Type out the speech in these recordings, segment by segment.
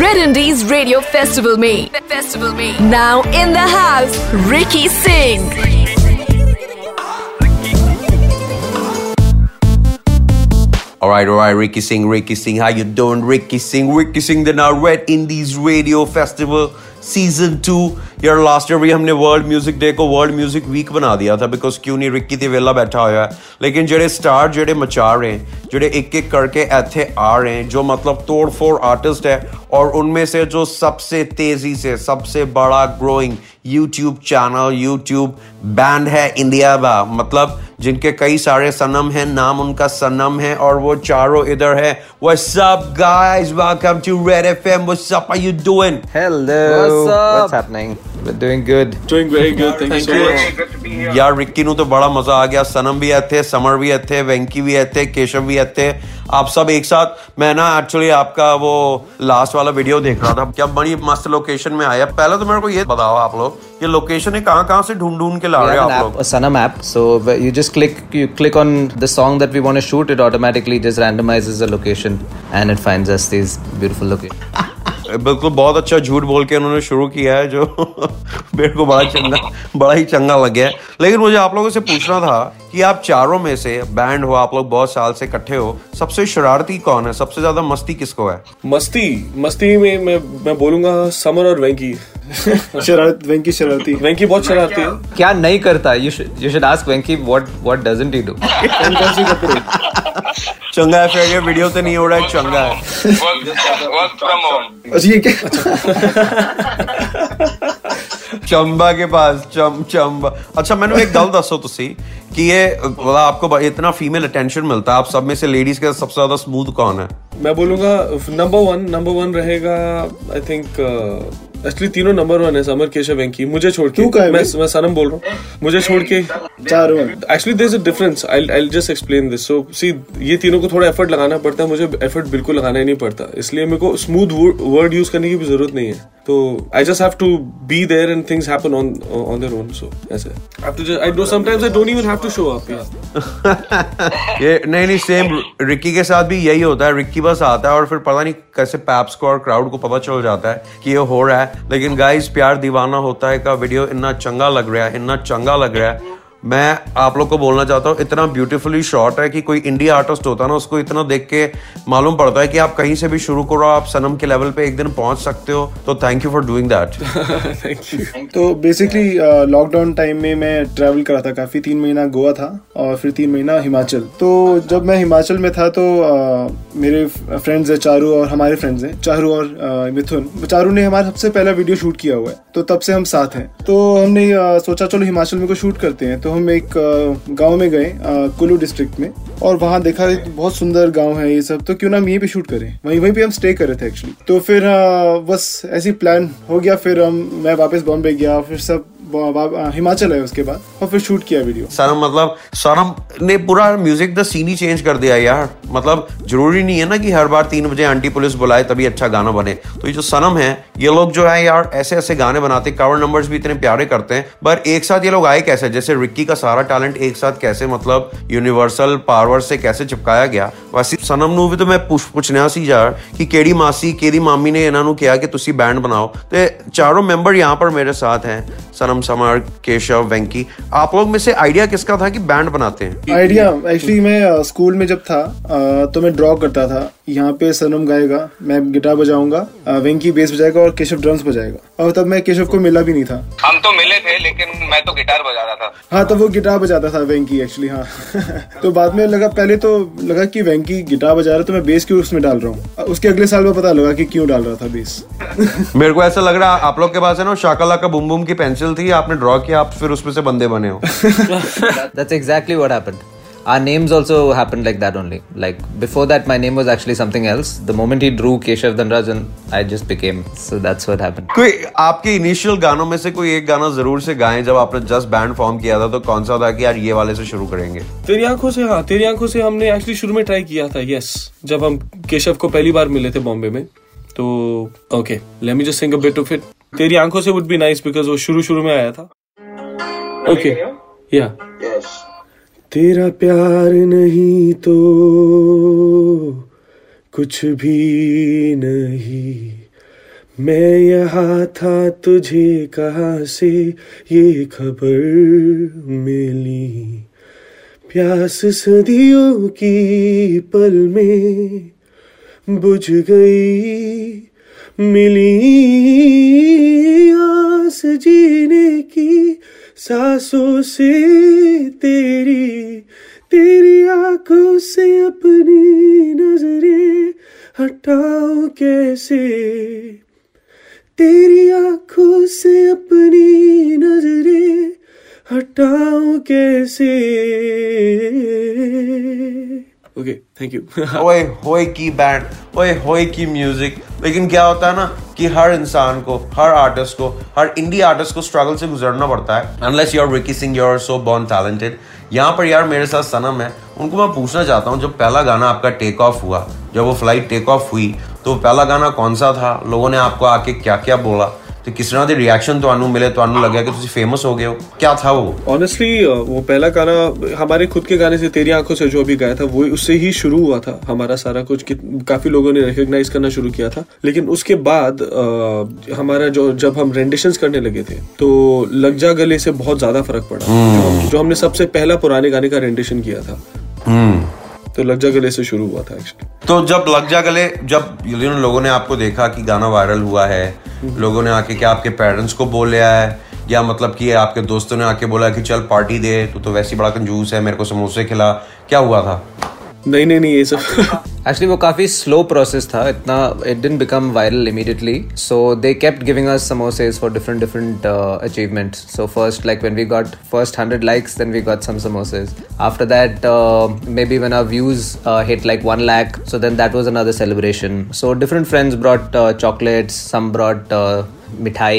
Red Indies Radio Festival me. Festival me. Now in the house Ricky Singh All right, all right, Ricky Singh, Ricky Singh, how you doing, Ricky Singh? Ricky Singh, the now Red Indies Radio Festival Season 2. यार last year भी हमने world music day को world music week बना दिया था because क्यों नहीं? Ricky ते वेला बैठा हुआ है। लेकिन जेडे स्टार जेडे मचा रहे हैं जेडे एक एक करके इथे आ रहे हैं जो मतलब तोड़ फोड़ आर्टिस्ट है और उनमें से जो सबसे तेज़ी से सबसे बड़ा growing YouTube channel YouTube band है इंडिया का मतलब जिनके कई सारे सनम हैं नाम उनका सनम है और वो चारों इधर है। What's up guys? Welcome to Red FM what's up? How you doing? Hello. What's up? What's happening? Doing good. Doing very good. Thank, thank you. so much यार रिक्की नु तो बड़ा मज़ा आ गया सनम भी थे समर भी थे वेंकी भी थे केशव भी थे आप सब एक साथ मैं ना एक्चुअली आपका वो लास्ट वाला वीडियो देख रहा था क्या बड़ी मस्त लोकेशन में आया पहले तो मेरे को ये बताओ आप लोग ये लोकेशन है कहाँ कहाँ से ढूंढ ढूंढ के ला रहे हो आप लोग Sanam app so you just click you click on the song that we want to shoot it automatically just randomises the location and it finds us this beautiful location बिल्कुल बहुत अच्छा झूठ बोल के उन्होंने शुरू किया है जो मेरे को बड़ा चंगा बड़ा ही चंगा लग गया लेकिन मुझे आप लोगों से पूछना था कि आप चारों में से बैंड हो आप लोग बहुत साल से इकट्ठे हो सबसे शरारती कौन है? सबसे ज़्यादा मस्ती किसको है? मस्ती मस्ती में मैं मैं बोलूँगा समर और वेंकी। शरारत वेंकी शरारती। वेंकी बहुत शरारती है। क्या नहीं करता? You you should ask Venky what what doesn't he do चंगा है फिर ये वीडियो तो नहीं हो रहा है चंगा है। वर्क फ्रॉम होम अच्छा ये क्या? चंबा के पास चम चंबा। अच्छा मैंने एक गल दसो तुसी कि ये मतलब आपको इतना फीमेल अटेंशन मिलता है आप सब में से लेडीज़ के सबसे ज़्यादा स्मूथ कौन है? मैं बोलूँगा नंबर वन नंबर वन रहेगा आई थिंक एक्चुअली तीनों नंबर वन है समर केशव वेंकी मुझे छोड़ के मैं मैं सनम बोल रहा हूँ। मुझे छोड़ के चारों actually there is a difference I I just explain this so see ये तीनों को थोड़ा एफर्ट लगाना पड़ता है। मुझे एफर्ट बिल्कुल लगाना ही नहीं पड़ता। इसलिए मेरे को स्मूथ वर्ड यूज़ करने की भी ज़रूरत नहीं है। तो I just have to be there and things happen on on their own so ऐसे have to just I do sometimes I don't even have to show up ये नहीं नहीं सेम रिक्की के साथ भी यही होता है। रिक्की बस आता है और फिर पता नहीं कैसे पैप्स को और क्राउड को पता चल जाता है कि ये हो रहा है। लेकिन गाइस प्यार दीवाना होता है का वीडियो इतना चंगा लग रहा है इतना चंगा लग रहा है। मैं आप लोग को बोलना चाहता हूँ इतना ब्यूटीफुली शॉर्ट है कि कोई इंडिया आर्टिस्ट होता है ना उसको इतना देख के मालूम पड़ता है कि आप कहीं से भी शुरू करो आप सनम के लेवल पे एक दिन पहुँच सकते हो तो thank you for doing that तो बेसिकली लॉकडाउन टाइम में मैं ट्रैवल करा था काफ़ी तीन महीना गोवा था और फिर तीन महीना हिमाचल। तो जब मैं हिमाचल में था तो आ, मेरे फ्रेंड्स है चारू और हमारे फ्रेंड्स हैं चारू और मिथुन। चारू ने हमारा सबसे पहला वीडियो शूट किया हुआ है तो तब से हम साथ हैं। तो हमने सोचा चलो हिमाचल में को शूट करते हैं तो तो हम एक गाँव में गए कुल्लू डिस्ट्रिक्ट में। और वहाँ देखा बहुत सुंदर गाँव है ये सब तो क्यों ना हम यहीं पे शूट करें? वहीं वहीं पे हम स्टे कर रहे थे एक्चुअली तो फिर बस ऐसी प्लान हो गया, फिर हम, मैं वापस बॉम्बे गया, फिर सब हिमाचल है उसके बाद, और फिर शूट किया वीडियो सनम मतलब सनम ने पूरा म्यूज़िक द सीन ही चेंज कर दिया यार। मतलब ज़रूरी नहीं है ना कि हर बार तीन बजे आंटी पुलिस बुलाए, तभी अच्छा गाना बने। तो ये जो सनम है, ये लोग जो है यार ऐसे ऐसे गाने बनाते कवर नंबर्स भी इतने प्यारे करते हैं। पर एक साथ ये लोग आए कैसे? जैसे रिक्की का सारा टैलेंट एक साथ कैसे मतलब यूनिवर्सल पावर से कैसे चिपकाया गया वैसे सनम नु भी तो मैं पूछना सी यार कि केड़ी मासी केड़ी मामी ने इन्हों किया कि तुम बैंड बनाओ तो चारों मेंबर यहाँ पर मेरे साथ हैं सनम समर केशव वेंकी। आप लोग में से आइडिया किसका था कि बैंड बनाते हैं? आइडिया एक्चुअली मैं स्कूल में जब था तो मैं ड्रॉ करता था। यहाँ पे सनम गाएगा मैं गिटार बजाऊँगा वेंकी बेस बजाएगा और केशव ड्रम्स बजाएगा। और तब मैं केशव को मिला भी नहीं था। हम तो मिले थे लेकिन मैं तो गिटार बजा रहा था। हाँ तो वो गिटार बजाता था वेंकी एक्चुअली हाँ। तो बाद में लगा पहले तो लगा कि वेंकी गिटार बजा रहा तो मैं बेस क्यों उसमें डाल रहा हूँ? उसके अगले साल में पता लगा कि क्यों डाल रहा था बेस मेरे को ऐसा लग रहा है आप लोग के पास है ना शाकला का बुम बुम की पेंसिल थी आपने ड्रॉ किया आप फिर उसमें से बंदे बने हो That's exactly what happened. Our names also happened like that only. Like before that, my name was actually something else. The moment he drew Keshav Dhanraj, and I just became. So that's what happened. कोई आपके initial गानों में से कोई एक गाना ज़रूर से गाएँ जब आपने जस्ट बैंड फॉर्म किया था तो कौन सा था कि यार ये वाले से शुरू करेंगे तेरी आँखों से हाँ तेरी आँखों से हमने एक्चुअली शुरू में ट्राई किया था यस जब हम केशव को पहली बार मिले थे बॉम्बे में तो okay let me just sing a bit of it तेरी आँखों से वुड बी नाइस बिकॉज़ वो शुरू शुरू में आया था। ओके या तेरा प्यार नहीं तो कुछ भी नहीं। मैं यहाँ था तुझे कहाँ से ये खबर मिली? प्यास सदियों की पल में बुझ गई मिली आस जीने की सांसों से तेरी तेरी आँखों से अपनी नज़रें हटाओ कैसे? तेरी आँखों से अपनी नज़रें हटाओ कैसे? ओके थैंक यू ओए होए की बैंड ओए होए की म्यूज़िक लेकिन क्या होता है ना कि हर इंसान को, हर आर्टिस्ट को, हर इंडी आर्टिस्ट को स्ट्रगल से गुजरना पड़ता है unless you are Ricky Singh you are so born talented यहाँ पर यार मेरे साथ सनम है, उनको मैं पूछना चाहता हूँ, जब पहला गाना आपका टेक ऑफ़ हुआ, जब वो फ़्लाइट टेक ऑफ़ हुई तो पहला गाना कौन सा था? लोगों ने आपको आके क्या क्या बोला? तो किस तरह के रिएक्शन तो मिले तो लगे कि फ़ेमस हो गए हो। क्या था वो? ऑनेस्टली वो पहला गाना हमारे खुद के गाने से तेरी आँखों से जो अभी गाया था वो उससे ही शुरू हुआ था हमारा सारा कुछ काफ़ी लोगों ने रिकॉग्नाइज करना शुरू किया था। लेकिन उसके बाद आ, हमारा जो जब हम रेंडिशन करने लगे थे तो लग जा गले से बहुत ज़्यादा फ़र्क पड़ा। जो, जो हमने सबसे पहला पुराने गाने का रेंडिशन किया था। तो लग जा गले से शुरू हुआ था एक्चुअली तो जब लग जा गले जब लोगों ने आपको देखा कि गाना वायरल हुआ है लोगों ने आके क्या आपके पेरेंट्स को बोल लिया है या मतलब कि आपके दोस्तों ने आके बोला कि चल पार्टी दे तू तो वैसे बड़ा कंजूस है मेरे को समोसे खिला क्या हुआ था? नहीं नहीं नहीं ये सब एक्चुअली वो काफी स्लो प्रोसेस था इतना it didn't become viral immediately so they kept giving us samosas for different different achievements so first like when we got first 100 likes then we got some samosas after that uh, maybe when our views uh, hit like 1 lakh so then that was another celebration so different friends brought uh, chocolates some brought uh, mithai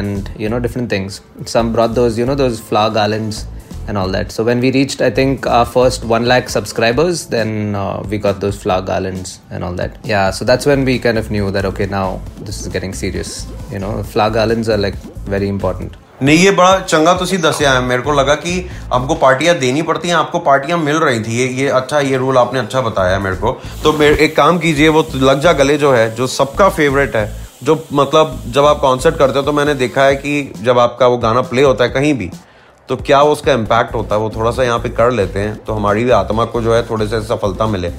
and you know different things some brought those you know those flower garlands And all that. So when we reached, I think our first one lakh subscribers, then uh, we got those flower garlands and all that. Yeah, so that's when we kind of knew that okay, now this is getting serious. You know, flower garlands are like very important. नहीं ये बड़ा चंगा तुसी दसिया है मेरे को लगा कि आपको पार्टियाँ देनी पड़ती हैं आपको पार्टियाँ मिल रही थी ये ये अच्छा ये रूल आपने अच्छा बताया है मेरे को तो मेरे एक काम कीजिए वो लग जा गले जो है जो सबका फेवरेट है जो मतलब जब आप कॉन्सर्ट करते हो तो मैंने देखा है कि जब आपका वो गाना प्ले होता है कहीं भी तो क्या उसका इम्पैक्ट होता है? वो थोड़ा सा यहाँ पे कर लेते हैं तो हमारी भी आत्मा को जो है थोड़े से सफलता मिले।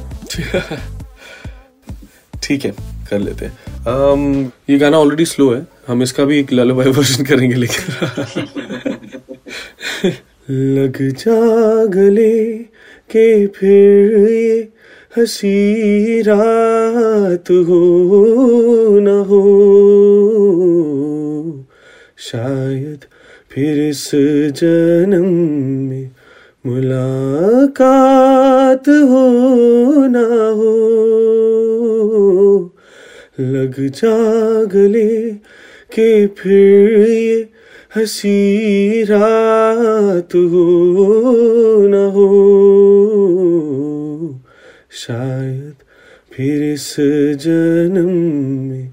ठीक है कर लेते हैं। um, ये गाना ऑलरेडी स्लो है हम इसका भी एक ललबाई वर्जन करेंगे लेकिन। लग जा गले के फिर ये हसी रात हो न हो शायद फिर इस जन्म में मुलाकात हो ना हो, लग जा गले के फिर ये हसी रात हो ना हो। शायद फिर इस जन्म में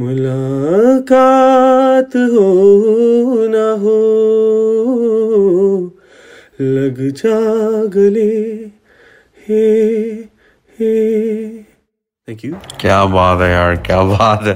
मुलाकात हो लग जा गले हे हे। थैंक यू क्या बात है यार क्या बात है।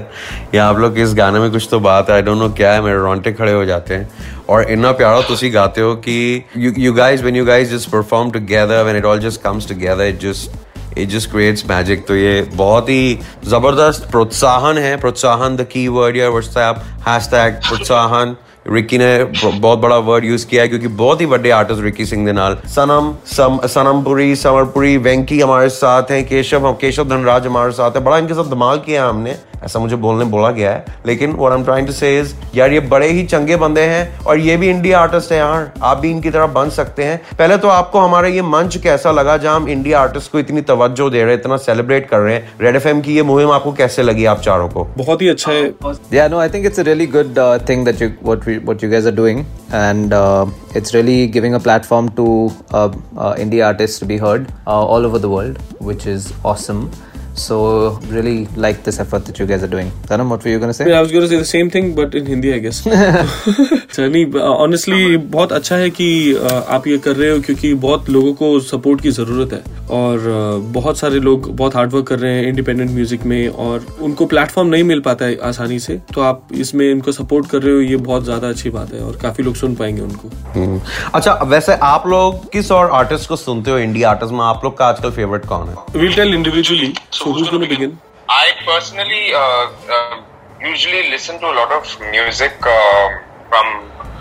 ये आप लोग इस गाने में कुछ तो बात है आई डोंट नो क्या है मेरे रोंटे खड़े हो जाते हैं। और इतना प्यारा तुसी गाते हो कि you guys when you guys just perform together when it all just comes together it just it just creates magic तो ये बहुत ही ज़बरदस्त प्रोत्साहन है प्रोत्साहन द की वर्ड या व्हाट्सएप हैश टैग प्रोत्साहन। रिकी ने बहुत बड़ा वर्ड यूज़ किया है क्योंकि बहुत ही बड़े आर्टिस्ट रिकी सिंह के नाल। सनम सम सनमपुरी समरपुरी वेंकी हमारे साथ हैं केशव केशव धनराज हमारे साथ है। बड़ा इनके साथ धमाल किया हमने। ऐसा मुझे बोलने बोला गया है। लेकिन what I am trying to say is यार ये बड़े ही चंगे बंदे हैं और ये भी इंडिया आर्टिस्ट है यार। आप भी इनकी तरह बन सकते हैं। पहले तो आपको हमारा ये मंच कैसा लगा जहाँ हम इंडिया आर्टिस्ट को इतनी तवज्जो दे रहे हैं इतना सेलिब्रेट कर रहे हैं? रेड एफएम की ये मुहिम आपको कैसे लगी आप चारों को? बहुत ही अच्छा है yeah no i think it's a really good uh, thing that you what we what you guys are doing and uh, it's really giving a platform to uh, uh, indie artists to be heard uh, all over the world which is awesome So really like this effort that you guys are doing. Sanam, what were you gonna say? I, mean, I was going to say the same thing, but in Hindi, I guess. अच्छा, नहीं honestly बहुत अच्छा है कि uh, आप ये कर रहे हो क्योंकि बहुत लोगों को सपोर्ट की ज़रूरत है और uh, बहुत सारे लोग बहुत हार्डवर्क कर रहे हैं इंडिपेंडेंट म्यूज़िक में और उनको प्लेटफॉर्म नहीं मिल पाता है आसानी से तो आप इसमें इनको सपोर्ट कर रहे हो ये बहुत ज़्यादा अच्छी बात है और काफ़ी लोग सुन पाएँगे उनको हम्म। अच्छा वैसे आप लोग किस और आर्टिस्ट को सुनते हो इंडिया आर्टिस्ट में आप लोग का आजकल फेवरेट कौन है We'll tell individually. So who's going to begin? I personally uh, uh, usually listen to a lot of music uh, from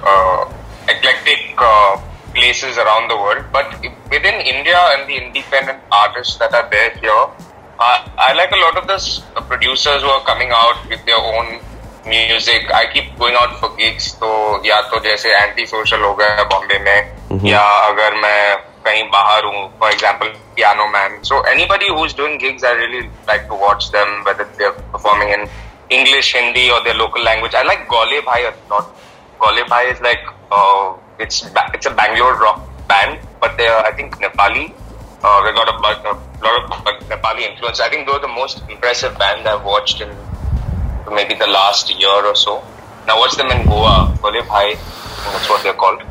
uh, eclectic uh, places around the world, but within India and the independent artists that are there here, uh, I like a lot of the s- producers who are coming out with their own music. I keep going out for gigs, तो या तो जैसे anti social हो गया बॉम्बे में या अगर मैं कहीं बाहर हूँ for example piano man so anybody who is doing gigs I really like to watch them whether they are performing in English, Hindi, or their local language. I like Gole Bhai a lot. Gole Bhai is like uh, it's it's a Bangalore rock band, but they are I think Nepali. Uh, they got a, a lot of Nepali influence. I think they're the most impressive band I've watched in maybe the last year or so. Now watch them in Goa, Gole Bhai, that's what they're called.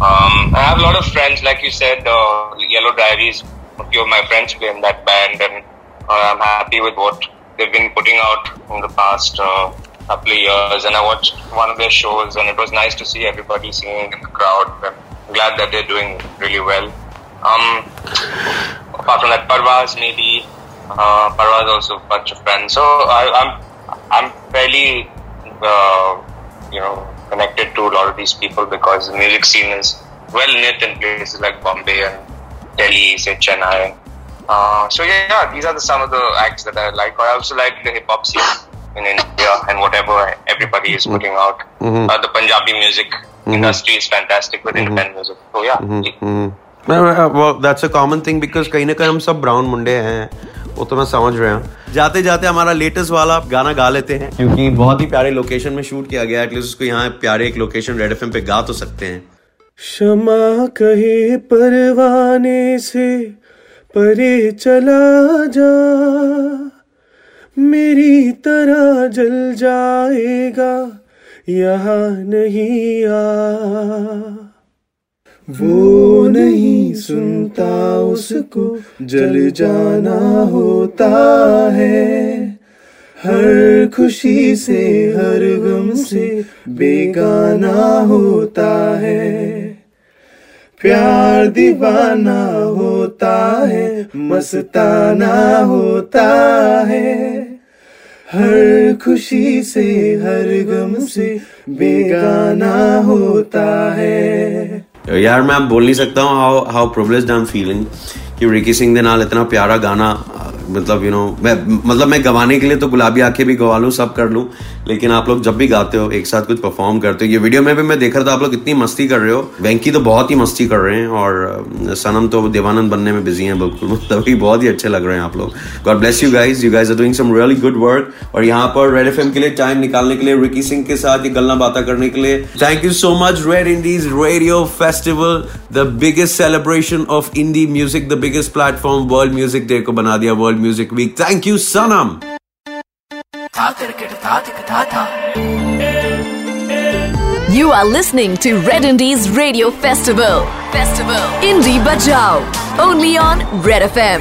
Um, I have a lot of friends, like you said, uh, Yellow Diaries. A few of my friends play in that band, and uh, I'm happy with what they've been putting out in the past uh, couple of years. And I watched one of their shows, and it was nice to see everybody singing in the crowd. I'm glad that they're doing really well. Um, apart from that, Parvaz maybe. Uh, Parvaz also a bunch of friends. So I, I'm I'm fairly uh, you know connected to a lot of these people because the music scene is well knit in places like Bombay and Delhi, say Chennai. Uh, so yeah, yeah, these are the, some of the acts that I like. I also like the hip hop scene in India and whatever everybody is putting out. Mm-hmm. Uh, the Punjabi music mm-hmm. industry is fantastic with mm-hmm. independent music. So yeah, that's a common thing because कहीं ना कहीं हम सब brown मुंडे हैं वो तो मैं समझ रहे हैं जाते जाते हमारा लेटेस्ट वाला गाना गा लेते हैं क्योंकि बहुत ही प्यारे लोकेशन में शूट किया गया एटलीस्ट उसको यहाँ प्यारे एक लोकेशन रेड एफ़ पे गा तो सकते हैं क्षमा कहे परवाने से परे चला जा मेरी तरह जल जाएगा, यहाँ नहीं आ। वो नहीं सुनता उसको, जल जाना होता है। हर खुशी से, हर गम से बेगाना होता है। प्यार दीवाना होता है, मस्ताना होता है। हर खुशी से, हर गम से बेगाना होता है। यार मैं बोल नहीं सकता हूँ how how privileged I am feeling कि रिकी सिंह के नाल इतना प्यारा गाना मतलब यू नो मैं मतलब मैं गवाने के लिए तो गुलाबी आँखें भी गवा लूँ, सब कर लूँ, लेकिन आप लोग जब भी गाते हो, एक साथ कुछ परफॉर्म करते हो, ये वीडियो में भी मैं देख रहा था, आप लोग इतनी मस्ती कर रहे हो, वेंकी तो बहुत ही मस्ती कर रहे हैं, और सनम तो देवानंद बनने में बिज़ी हैं, बिल्कुल मतलब ही बहुत ही अच्छे लग रहे हैं आप लोग। God bless you guys you guys are doing some really good work और यहाँ पर रेड एफ़ के लिए टाइम निकालने के लिए रिकी सिंह के साथ ये गलना बातें करने के लिए thank you so much red indies radio festival the biggest celebration of indie music the biggest platform world music day को बना दिया world Music Week. Thank you, Sanam. You are listening to Red Indies Radio Festival. Festival. Indie Bajao. Only on Red FM.